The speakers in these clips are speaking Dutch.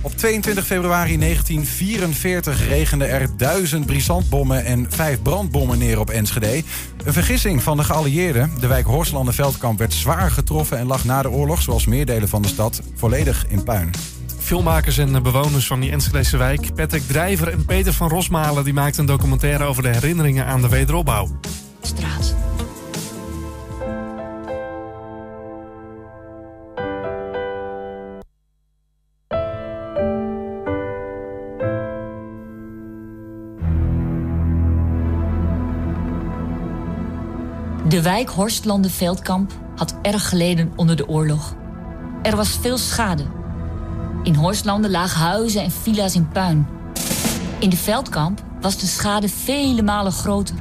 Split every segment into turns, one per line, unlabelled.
Op 22 februari 1944 regende er duizend brisantbommen en vijf brandbommen neer op Enschede. Een vergissing van de geallieerden. De wijk Horslanden-Veldkamp werd zwaar getroffen en lag na de oorlog, zoals meer delen van de stad, volledig in puin.
Filmmakers en bewoners van die Enschedese wijk, Patrick Drijver en Peter van Rosmalen, die maakten een documentaire over de herinneringen aan de wederopbouw.
Straat. De wijk Horstlanden-Veldkamp had erg geleden onder de oorlog. Er was veel schade. In Horstlanden lagen huizen en villa's in puin. In de Veldkamp was de schade vele malen groter.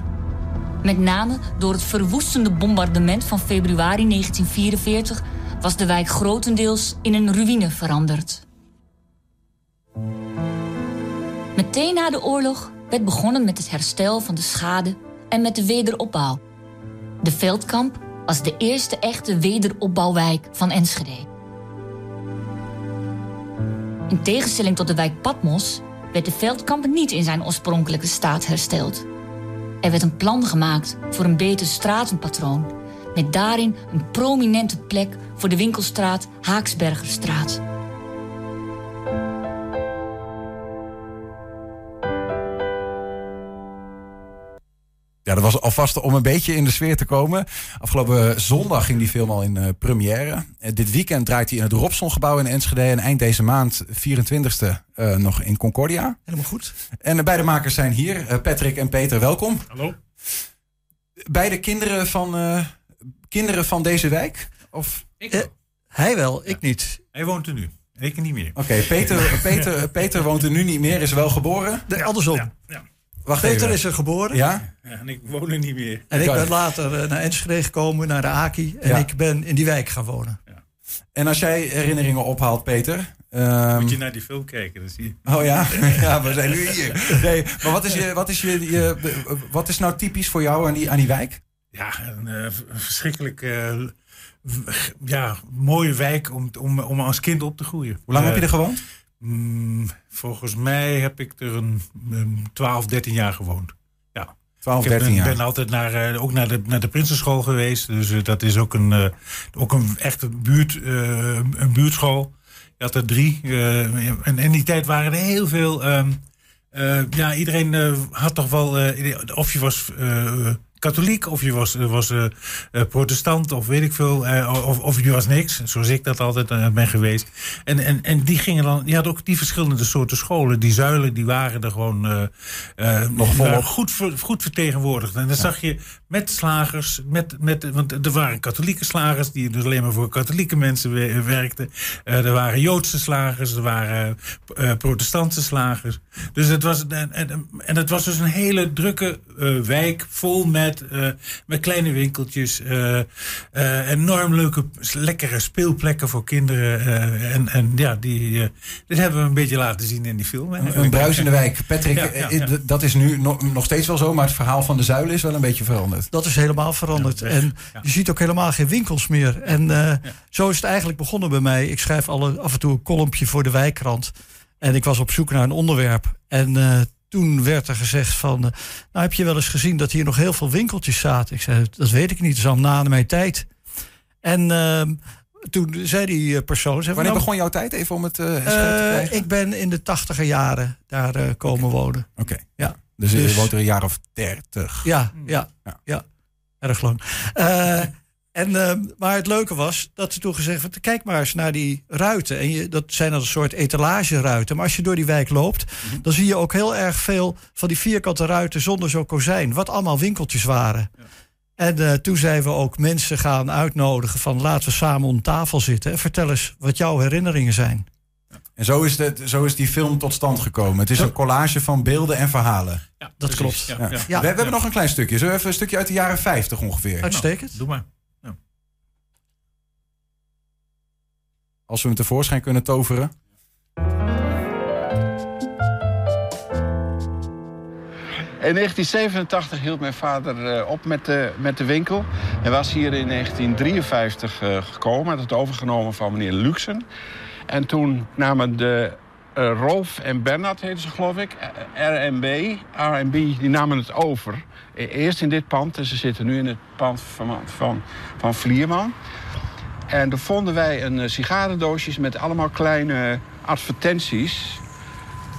Met name door het verwoestende bombardement van februari 1944 was de wijk grotendeels in een ruïne veranderd. Meteen na de oorlog werd begonnen met het herstel van de schade en met de wederopbouw. De Veldkamp was de eerste echte wederopbouwwijk van Enschede. In tegenstelling tot de wijk Patmos werd de Veldkamp niet in zijn oorspronkelijke staat hersteld. Er werd een plan gemaakt voor een beter stratenpatroon, met daarin een prominente plek voor de winkelstraat Haaksbergerstraat.
Ja, dat was alvast om een beetje in de sfeer te komen. Afgelopen zondag ging die film al in uh, première. Uh, dit weekend draait hij in het Robsongebouw in Enschede. En eind deze maand, 24e, uh, nog in Concordia.
Helemaal goed.
En beide makers zijn hier. Patrick en Peter, welkom.
Hallo.
Beide kinderen van, kinderen van deze wijk? Of?
Ik hij wel, ik ja. niet.
Hij woont er nu. Ik niet meer.
Oké, okay, Peter, Peter, Peter woont er nu niet meer, is wel geboren?
Nee, andersom.
Ja, ja.
Wacht Peter even. is er geboren.
Ja?
ja? En ik woon er niet meer.
En ik ben later naar Enschede gekomen, naar de Aki. En ja. ik ben in die wijk gaan wonen. Ja.
En als jij herinneringen ophaalt, Peter...
Um... Moet je naar die film kijken, dan zie je.
Oh ja? ja, we zijn nu hier. Nee, maar wat is, je, wat, is je, je, wat is nou typisch voor jou aan die, aan die wijk?
Ja, een uh, verschrikkelijk... Uh, ja, mooie wijk om, om, om als kind op te groeien.
Hoe lang uh, heb je er gewoond?
Mm, volgens mij heb ik er een, een 12, 13 jaar gewoond. Ja.
12, 13 jaar.
Ik ben altijd naar, uh, ook naar de, naar de Prinsenschool geweest. Dus uh, dat is ook een, uh, ook een echte buurt, een buurtschool. Je had er drie. en in die tijd waren er heel veel... Um, ja, iedereen had toch wel... of je was katholiek, of je was, was uh, protestant, of weet ik veel, uh, of, of je was niks, zoals ik dat altijd ben geweest. En, en, en die gingen dan, die hadden ook die verschillende soorten scholen. Die zuilen, die waren er gewoon nog volop goed, goed vertegenwoordigd. En dan ja. zag je met slagers, met, met, want er waren katholieke slagers die dus alleen maar voor katholieke mensen werkten. er waren Joodse slagers, er waren protestantse slagers. Dus het was, en, en, en het was dus een hele drukke wijk vol met met, uh, met kleine winkeltjes. Uh, uh, enorm leuke, lekkere speelplekken voor kinderen. en, en ja, die, dit hebben we een beetje laten zien in die film.
Een, een bruisende wijk. Patrick, ja, ja, ja. dat is nu nog, nog steeds wel zo, maar het verhaal van de zuilen is wel een beetje veranderd.
Dat is helemaal veranderd. en je ziet ook helemaal geen winkels meer. En zo is het eigenlijk begonnen bij mij. Ik schrijf alle, af en toe een kolompje voor de wijkkrant. En ik was op zoek naar een onderwerp. En toen werd er gezegd van... nou heb je wel eens gezien dat hier nog heel veel winkeltjes zaten? Ik zei, dat weet ik niet, dat is al na mijn tijd. En uh, toen zei die persoon... Zei,
Wanneer nou, begon jouw tijd even om het uh, te
Ik ben in de tachtiger jaren daar uh, komen okay. wonen.
Oké, okay. ja. Dus, dus je woont er een jaar of dertig.
Ja, ja, ja, ja. erg lang. En, uh, maar het leuke was dat ze toen gezegd van kijk maar eens naar die ruiten. En je, dat zijn dan een soort etalageruiten. Maar als je door die wijk loopt, mm -hmm. dan zie je ook heel erg veel van die vierkante ruiten zonder zo'n kozijn. Wat allemaal winkeltjes waren. Ja. En uh, toen zijn we ook mensen gaan uitnodigen van laten we samen om tafel zitten. En vertel eens wat jouw herinneringen zijn.
En zo is, de, zo is die film tot stand gekomen. Het is een collage van beelden en verhalen.
Ja, dat precies. klopt.
Ja, ja. We, we hebben nog een klein stukje. Zullen we even een stukje uit de jaren 50 ongeveer?
Uitstekend.
Nou, doe maar.
Als we hem tevoorschijn kunnen toveren.
In 1987 hield mijn vader op met de, met de winkel. Hij was hier in 1953 uh, gekomen, had het overgenomen van meneer Luxen. En toen namen de eh, Rolf en Bernard heten ze geloof ik. Eh, RMB, RMB, die namen het over. E- Eerst in dit pand en ze zitten nu in het pand van, van, van Vlierman. En toen vonden wij een eh, sigarendoosjes met allemaal kleine advertenties.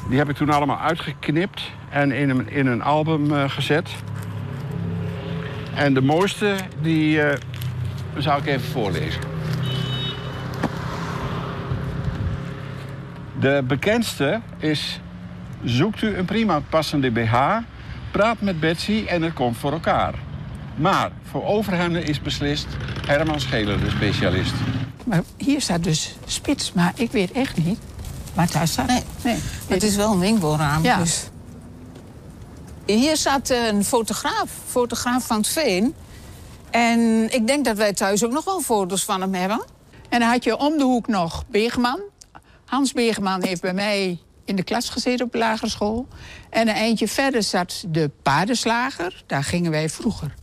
Die heb ik toen allemaal uitgeknipt en in een, in een album eh, gezet. En de mooiste, die eh, zou ik even voorlezen. De bekendste is... Zoekt u een prima passende BH, praat met Betsy en het komt voor elkaar. Maar voor overhemden is beslist Herman Scheler de specialist.
Maar hier staat dus spits, maar ik weet echt niet waar daar staat.
Nee,
nee.
Het is wel een winkelraam.
Ja.
Dus. Hier staat een fotograaf, fotograaf van het Veen. En ik denk dat wij thuis ook nog wel foto's van hem hebben.
En dan had je om de hoek nog Beegman. Hans Beegman heeft bij mij in de klas gezeten op de lagere school. En een eindje verder zat de paardenslager. Daar gingen wij vroeger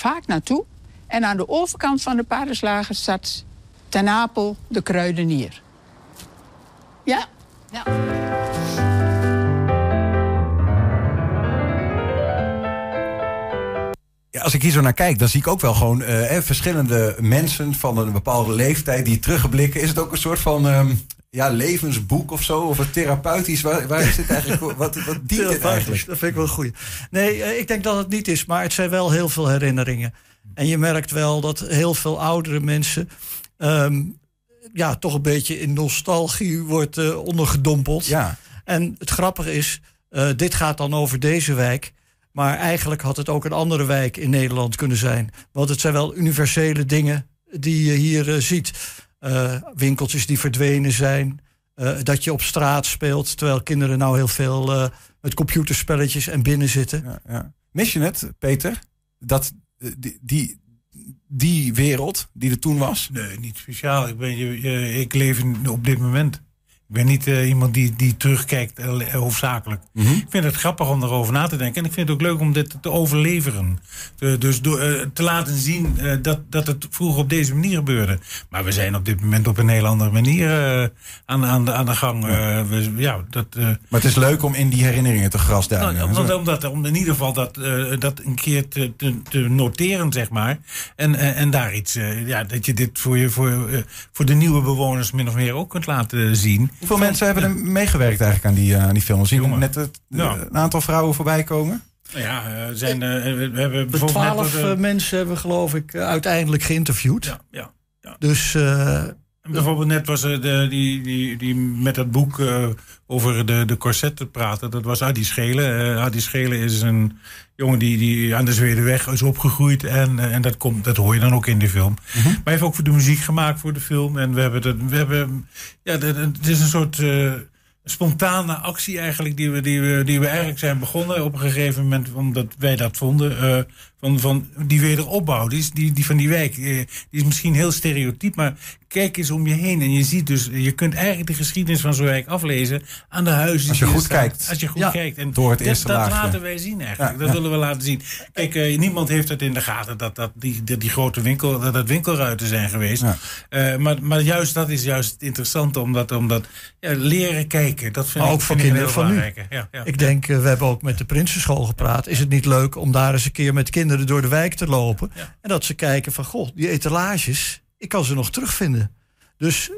vaak naartoe. En aan de overkant van de paardenslager zat Ten Apel de kruidenier. Ja?
Ja.
Ja, als ik hier zo naar kijk, dan zie ik ook wel gewoon eh, eh, verschillende mensen van een bepaalde leeftijd die terugblikken. Is het ook een soort van ehm, ja, levensboek of zo? Of een therapeutisch? Waar, waar is dit eigenlijk? Wat, wat dient dit eigenlijk?
Dat vind ik wel goed. Nee, eh, ik denk dat het niet is, maar het zijn wel heel veel herinneringen. En je merkt wel dat heel veel oudere mensen. ehm, ja, toch een beetje in nostalgie wordt eh, ondergedompeld.
Ja.
En het grappige is, eh, dit gaat dan over deze wijk. Maar eigenlijk had het ook een andere wijk in Nederland kunnen zijn. Want het zijn wel universele dingen die je hier ziet. Eh, winkeltjes die verdwenen zijn. eh, dat je op straat speelt. Terwijl kinderen nou heel veel eh, met computerspelletjes en binnen zitten.
Ja, ja. Mis je het, Peter? Dat, die, die, die wereld die er toen was?
Nee, niet speciaal. Ik, ben, je, je- ik leef in, op dit moment. Ik ben niet eh, iemand die, die terugkijkt, eh, hoofdzakelijk. Ik vind het grappig om erover na te denken. En ik vind het ook leuk om dit te overleveren. De- dus door, eh, te laten zien dat, dat het vroeger op deze manier gebeurde. Maar we zijn op dit moment op een heel andere manier aan, aan, de, aan de gang. We, ja, dat,
Maar het is leuk om in die herinneringen te grasduinen.
nou, omdat, omdat, om in ieder geval dat, dat een keer te, te, te noteren, zeg maar. En, en, daar iets, ja, dat je dit voor, je, voor, voor de nieuwe bewoners min of meer ook kunt laten zien.
Hoeveel mensen hebben er meegewerkt eigenlijk aan die, eh, aan die film? Zien we
Jongen.
net het,
Ja.
een aantal vrouwen voorbij komen?
Nou ja, eh, zijn, eh, we we hebben bijvoorbeeld
twaalf mensen hebben we geloof ik uiteindelijk geïnterviewd.
ja, ja. ja.
Dus eh,
En bijvoorbeeld net was er de, die, die, die met dat boek eh, over de, de corsetten praten. Dat was Adi Schelen. Eh Adi Schelen is een jongen die, die aan de Zwedenweg is opgegroeid. En, eh, en dat, komt, dat hoor je dan ook in de film. Maar hij heeft ook voor de muziek gemaakt voor de film. En we hebben, dat, we hebben ja, dat- het is een soort spontane actie eigenlijk die we, die, we, die we eigenlijk zijn begonnen op een gegeven moment. Omdat wij dat vonden. Van, van die wederopbouw, die, is, die, die van die wijk, eh, die is misschien heel stereotyp, maar kijk eens om je heen en je ziet dus, je kunt eigenlijk de geschiedenis van zo'n wijk aflezen aan de huizen.
Als je
die
goed
staan.
kijkt.
Als je goed
Ja.
kijkt. En
Door het
dat,
eerste
dat
laagje.
laten wij zien eigenlijk.
Ja,
dat
ja.
willen we laten zien. Kijk, eh, niemand heeft het in de gaten dat, dat die, die, die grote winkel, dat dat winkelruiten zijn geweest.
Ja.
Eh, maar, maar juist dat is juist het interessante, omdat, omdat ja, leren kijken, dat vind
Maar
ik,
ook voor kinderen
heel
van nu.
belangrijke. Ja, ja.
Ik denk, we hebben ook met de Prinsenschool gepraat. Is het niet leuk om daar eens een keer met kinderen door de wijk te lopen?
Ja.
En dat ze kijken van, goh, die etalages, ik kan ze nog terugvinden. Dus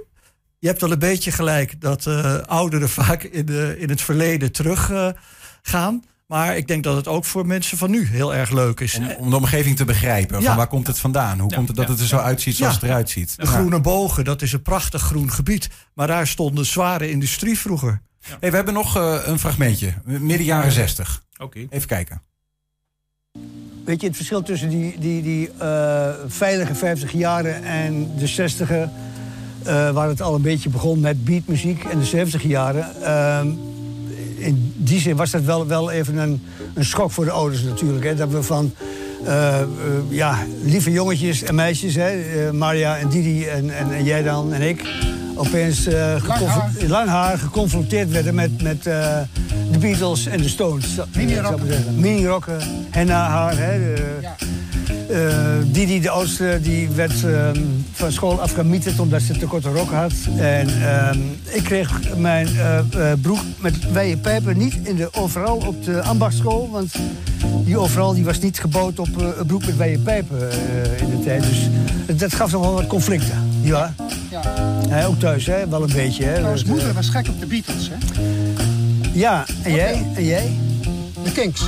je hebt wel een beetje gelijk dat eh, ouderen vaak in, de, in het verleden teruggaan. gaan. maar ik denk dat het ook voor mensen van nu heel erg leuk is.
Om, om de omgeving te begrijpen.
Ja.
Van waar komt het vandaan? Hoe
Ja,
komt het dat
ja,
het er zo uitziet zoals
Ja.
het eruit ziet?
De Groene Bogen, dat is een prachtig groen gebied. Maar daar stond een zware industrie vroeger.
Hey, we hebben nog eh, een fragmentje. Midden jaren 60.
Oké.
Even kijken.
Weet je, het verschil tussen die, die, die eh, veilige 50 jaren en de 60er, eh, waar het al een beetje begon met beatmuziek, en de 70 jaren. ehm, in die zin was dat wel, wel even een, een schok voor de ouders natuurlijk. Hè, dat we van eh, eh, ja, lieve jongetjes en meisjes, hè, eh, Maria en Didi en, en, en jij dan en ik, opeens eh, geconfro- lang haar geconfronteerd werden met, met eh, de Beatles en de Stones. Mini-rokken. Mini-rokken, henna haar. Hè, de- Eh, Didi, de oudste, die werd ehm, van school afgemieterd omdat ze te korte rok had. En ehm, ik kreeg mijn eh, eh, broek met wijde pijpen niet in de overal op de ambachtschool. Want die overal die was niet gebouwd op eh, een broek met wijde pijpen eh, in de tijd. Dus dat gaf nog wel wat conflicten. Ja,
Ja.
Ook thuis, hè? wel een beetje. Hè?
Trouwens,
eh,
moeder was gek op de Beatles, hè?
Ja, en jij? En jij?
De Kinks.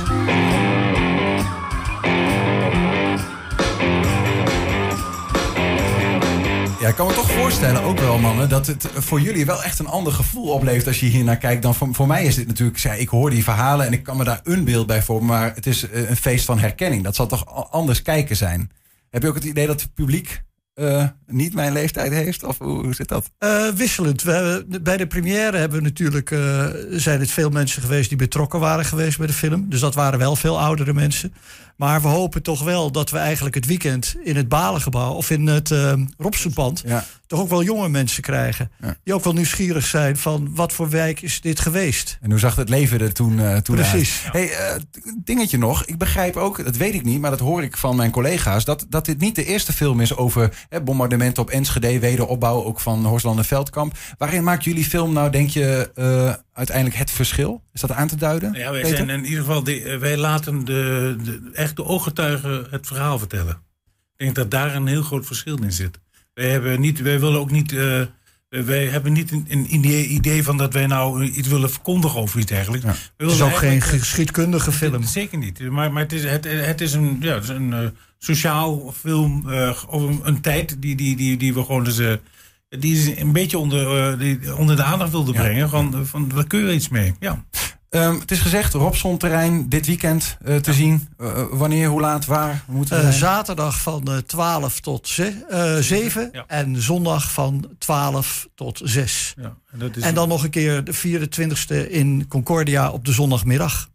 Ja, ik kan me toch voorstellen, ook wel mannen, dat het voor jullie wel echt een ander gevoel oplevert als je hier naar kijkt. Dan voor, voor mij is dit natuurlijk, ja, ik hoor die verhalen en ik kan me daar een beeld bij vormen, maar het is eh, een feest van herkenning. Dat zal toch anders kijken zijn. Heb je ook het idee dat het publiek eh, niet mijn leeftijd heeft? Of hoe, hoe zit dat?
Eh, wisselend. We hebben- bij de première hebben we natuurlijk, eh, zijn het veel mensen geweest die betrokken waren geweest bij de film. Dus dat waren wel veel oudere mensen. Maar we hopen toch wel dat we eigenlijk het weekend in het Balengebouw of in het uh, Robsenpand
Ja.
Toch ook wel jonge mensen krijgen.
Ja.
Die ook wel nieuwsgierig zijn van wat voor wijk is dit geweest.
En hoe zag het leven er toen, eh toen
Precies.
uit? Hey, eh, dingetje nog. Ik begrijp ook, dat weet ik niet, maar dat hoor ik van mijn collega's... dat, dat dit niet de eerste film is over hè, bombardementen op Enschede... wederopbouw ook van Horstland en Veldkamp. Waarin maakt jullie film nou, denk je, eh, uiteindelijk het verschil? Is dat aan te duiden?
Ja, wij
Peter?
zijn in ieder geval, de, wij laten de, de, echt de ooggetuigen het verhaal vertellen. Ik denk dat daar een heel groot verschil in zit. Wij, hebben niet, wij willen ook niet, eh, wij hebben niet een, een idee, van dat wij nou iets willen verkondigen over iets dergelijks.
Ja.
Het is ook geen
eigenlijk-
geschiedkundige film.
Zeker niet. Maar, maar het, is, het, het is een, ja, het is een eh, sociaal film eh, over een, een tijd die, die, die, die we gewoon dus, eh, die is een beetje onder, eh, die, onder de aandacht wilden
Ja.
brengen. Van, van, daar kun je iets mee. Ja.
Ehm, het is gezegd, Robson-terrein dit weekend eh, te zien. Eh, wanneer, hoe laat, waar? We moeten zijn?
zaterdag van eh, 12 tot ze- eh, 7
Ja.
en zondag van 12 tot 6.
Ja, en, dat is,
En dan nog een keer de 24e in Concordia op de zondagmiddag.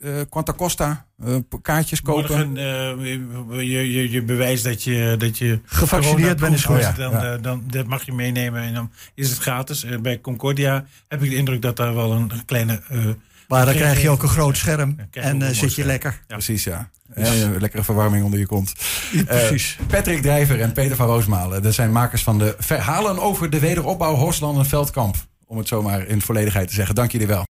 Eh, Quanta Costa, eh, kaartjes kopen.
Morgen, eh, je, je, je bewijst dat je, dat je
Gevaccineerd bent is goed.
Oh ja,
Dan, dan, dat mag je meenemen en dan is het gratis. Bij Concordia heb ik de indruk dat daar wel een kleine... eh,
Maar dan krijg je ook een groot scherm
Ja,
en zit je
scherm.
lekker.
Ja.
Precies, ja. Eh, lekkere verwarming onder je kont.
Precies.
Patrick Drijver en Peter van Roosmalen. Dat zijn makers van de verhalen over de wederopbouw Horsland en Veldkamp. Om het zomaar in volledigheid te zeggen. Dank jullie wel.